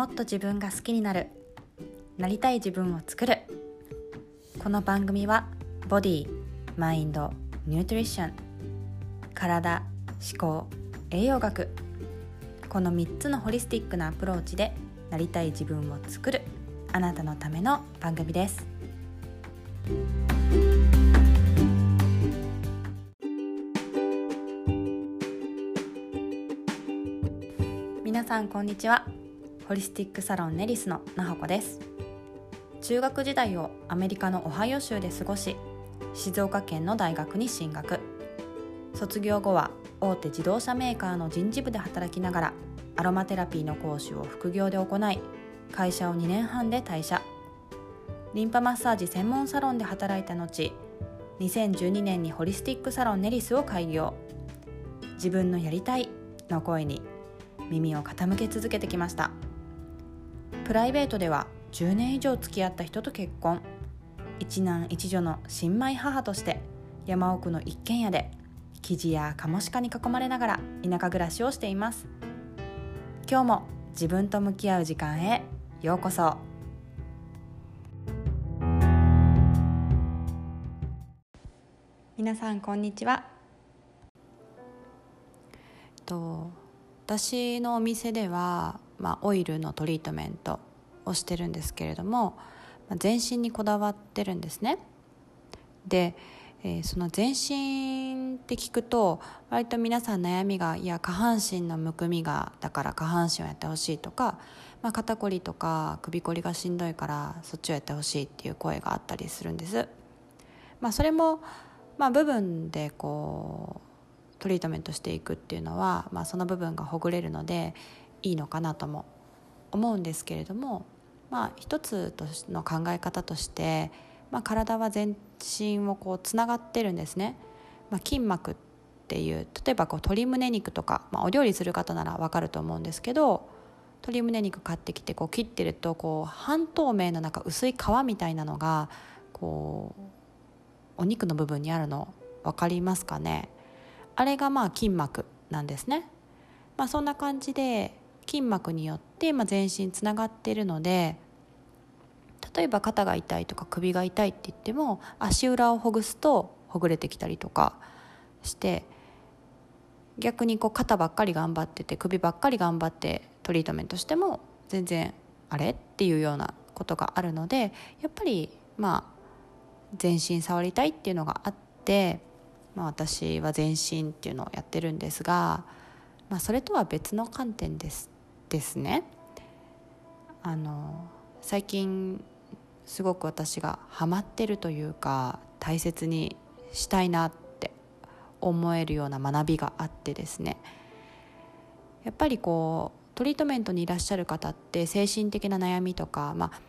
もっと自分が好きになる。なりたい自分を作る。この番組はボディマインドニュートリション体思考栄養学。この3つのホリスティックなアプローチでなりたい自分を作る。あなたのための番組です。皆さんこんにちは。ホリスティックサロンネリスのなほこです。中学時代をアメリカのオハイオ州で過ごし静岡県の大学に進学。卒業後は大手自動車メーカーの人事部で働きながらアロマテラピーの講師を副業で行い会社を2年半で退社。リンパマッサージ専門サロンで働いた後2012年にホリスティックサロンネリスを開業。自分のやりたいの声に耳を傾け続けてきました。プライベートでは10年以上付き合った人と結婚。一男一女の新米母として山奥の一軒家で生地やカモシカに囲まれながら田舎暮らしをしています。今日も自分と向き合う時間へようこそ。皆さんこんにちは。と私のお店では、まあ、オイルのトリートメントをしてるんですけれども、まあ、全身にこだわってるんですね。で、えー、その全身って聞くと割と皆さん悩みがいや下半身のむくみがだから下半身をやってほしいとか、まあ、肩こりとか首こりがしんどいからそっちをやってほしいっていう声があったりするんです、まあ、それも、まあ、部分でこうトリートメントしていくっていうのは、まあ、その部分がほぐれるのでいいのかなとも思うんですけれども、まあ、一つの考え方として、まあ、体は全身をこうつながってるんですね。まあ、筋膜っていう例えばこう鶏胸肉とか、まあ、お料理する方なら分かると思うんですけど鶏胸肉買ってきてこう切ってるとこう半透明の中薄い皮みたいなのがこうお肉の部分にあるの分かりますかね？あれがまあ筋膜なんですね、まあ、そんな感じで筋膜によってまあ全身つながっているので例えば肩が痛いとか首が痛いって言っても足裏をほぐすとほぐれてきたりとかして逆にこう肩ばっかり頑張ってて首ばっかり頑張ってトリートメントしても全然あれっていうようなことがあるのでやっぱりまあ全身触りたいっていうのがあってまあ、私は全身っていうのをやってるんですが、まあ、それとは別の観点です。ですね。あの最近すごく私がハマってるというか大切にしたいなって思えるような学びがあってですねやっぱりこうトリートメントにいらっしゃる方って精神的な悩みとか、まあ、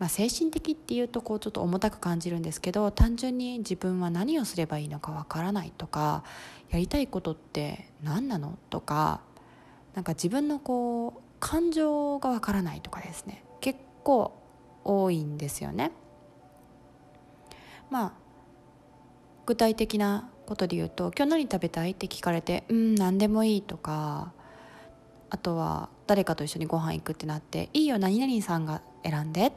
まあ、精神的っていうとこうちょっと重たく感じるんですけど単純に自分は何をすればいいのかわからないとかやりたいことって何なのとかなんか自分のこう感情がわからないとかですね結構多いんですよね。まあ具体的なことで言うと「今日何食べたい?」って聞かれて「うん何でもいい」とかあとは誰かと一緒にご飯行くってなって「いいよ何々さんが選んで」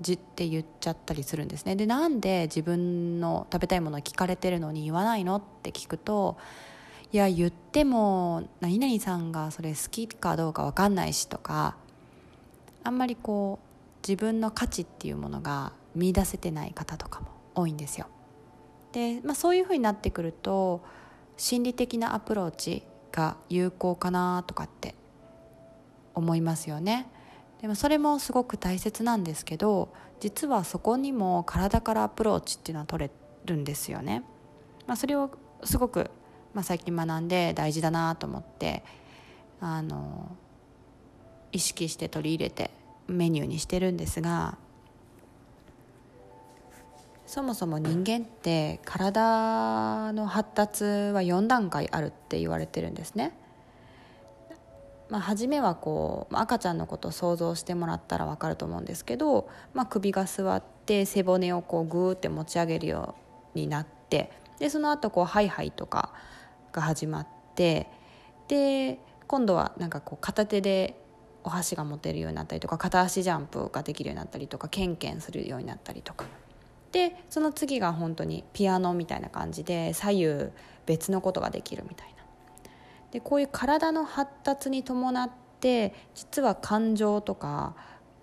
じって言っちゃったりするんですねでなんで自分の食べたいものを聞かれてるのに言わないのって聞くといや言っても何々さんがそれ好きかどうか分かんないしとかあんまりこう自分の価値っていうものが見出せてない方とかも多いんですよで、まあ、そういうふうになってくると心理的なアプローチが有効かなとかって思いますよねでもそれもすごく大切なんですけど実はそこにも体からアプローチっていうのは取れるんですよね。まあ、それをすごく、まあ、最近学んで大事だなと思ってあの意識して取り入れてメニューにしてるんですがそもそも人間って体の発達は4段階あるって言われてるんですね。まあ、初めはこう赤ちゃんのことを想像してもらったら分かると思うんですけど、まあ、首が座って背骨をこうグーって持ち上げるようになってでその後こうハイハイとかが始まってで今度はなんかこう片手でお箸が持てるようになったりとか片足ジャンプができるようになったりとかケンケンするようになったりとかでその次が本当にピアノみたいな感じで左右別のことができるみたいなでこういう体の発達に伴って実は感情とか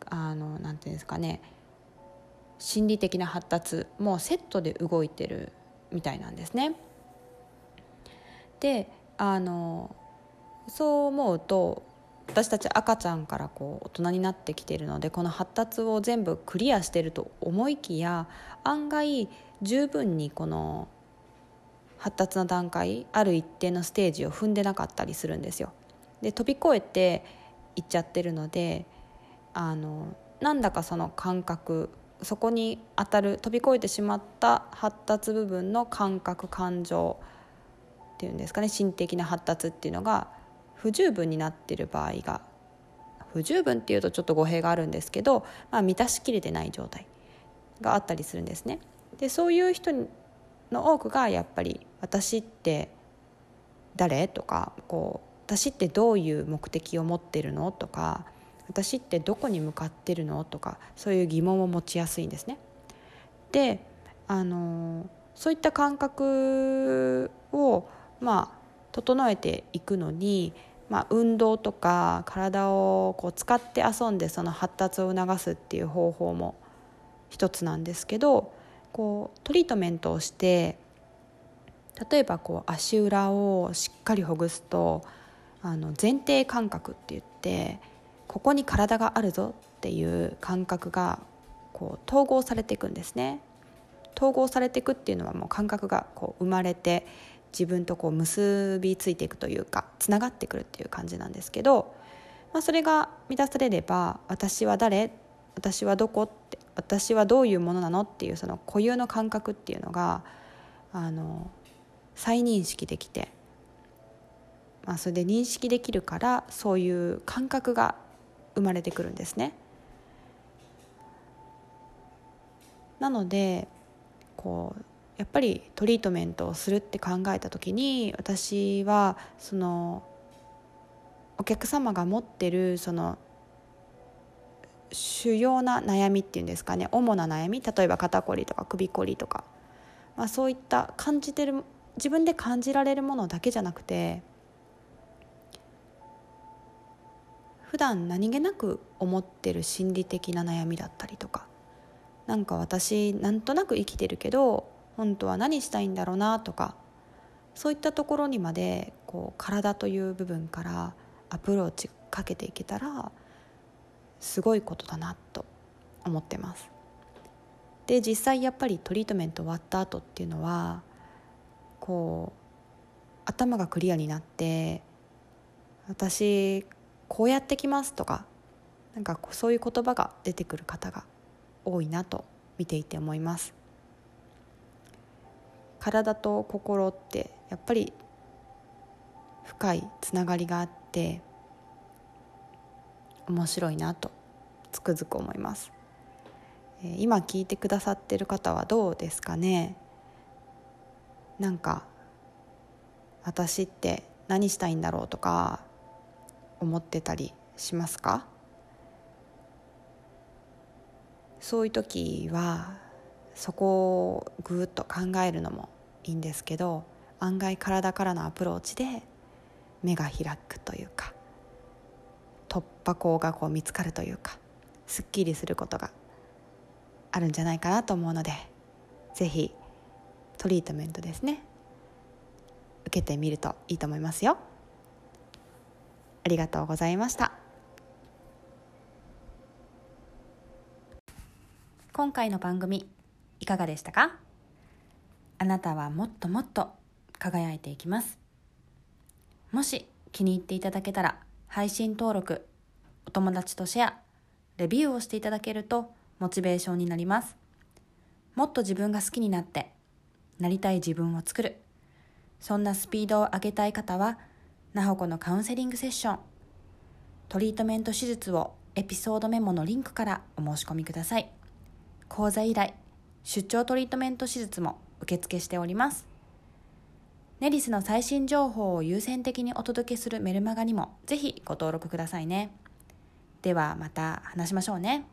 あのなんていうんですかね心理的な発達もセットで動いてるみたいなんですね。であのそう思うと私たち赤ちゃんからこう大人になってきているのでこの発達を全部クリアしてると思いきや案外十分にこの発達の段階ある一定のステージを踏んでなかったりするんですよ。で飛び越えていっちゃってるのであのなんだかその感覚そこに当たる飛び越えてしまった発達部分の感覚感情ていうんですかね心的な発達っていうのが不十分になってる場合が不十分っていうとちょっと語弊があるんですけど、まあ、満たしきれてない状態があったりするんですね。でそういう人の多くがやっぱり「私って誰?」とかこう「私ってどういう目的を持ってるの?」とか「私ってどこに向かってるの?」とかそういう疑問を持ちやすいんですね。であのそういった感覚をまあ整えていくのに、まあ、運動とか体をこう使って遊んでその発達を促すっていう方法も一つなんですけどこうトリートメントをして例えばこう足裏をしっかりほぐすとあの前提感覚って言ってここに体があるぞっていう感覚がこう統合されていくんですね。統合されていくっていうのはもう感覚がこう生まれて自分とこう結びついていくというかつながってくるっていう感じなんですけど、まあ、それが満たされれば「私は誰?」「私はどこ?」って「私はどういうものなの?」っていうその固有の感覚っていうのがあの再認識できて、まあ、それで認識できるからそういう感覚が生まれてくるんですね。なのでこうやっぱりトリートメントをするって考えた時に私はそのお客様が持ってるその主要な悩みっていうんですかね主な悩み例えば肩こりとか首こりとか、まあ、そういった感じてる自分で感じられるものだけじゃなくて普段何気なく思ってる心理的な悩みだったりとかなんか私なんとなく生きてるけど本当は何したいんだろうなとかそういったところにまでこう体という部分からアプローチかけていけたらすごいことだなと思ってます。で実際やっぱりトリートメント終わった後っていうのはこう頭がクリアになって私こうやってきますとかなんかそういう言葉が出てくる方が多いなと見ていて思います。体と心ってやっぱり深いつながりがあって面白いなとつくづく思います。今聞いてくださってる方はどうですかね？なんか私って何したいんだろうとか思ってたりしますか？そういう時はそこをぐっと考えるのもいいんですけど案外体からのアプローチで目が開くというか突破口がこう見つかるというかすっきりすることがあるんじゃないかなと思うので是非トリートメントですね受けてみるといいと思いますよ。ありがとうございました。今回の番組いかがでしたか？あなたはもっともっと輝いていきます。もし気に入っていただけたら配信登録お友達とシェアレビューをしていただけるとモチベーションになります。もっと自分が好きになってなりたい自分を作る。そんなスピードを上げたい方はなほこのカウンセリングセッション。トリートメント手術をエピソードメモのリンクからお申し込みください。講座依頼出張トリートメント手術も受付しておりますネリスの最新情報を優先的にお届けするメルマガにもぜひご登録くださいねではまた話しましょうね。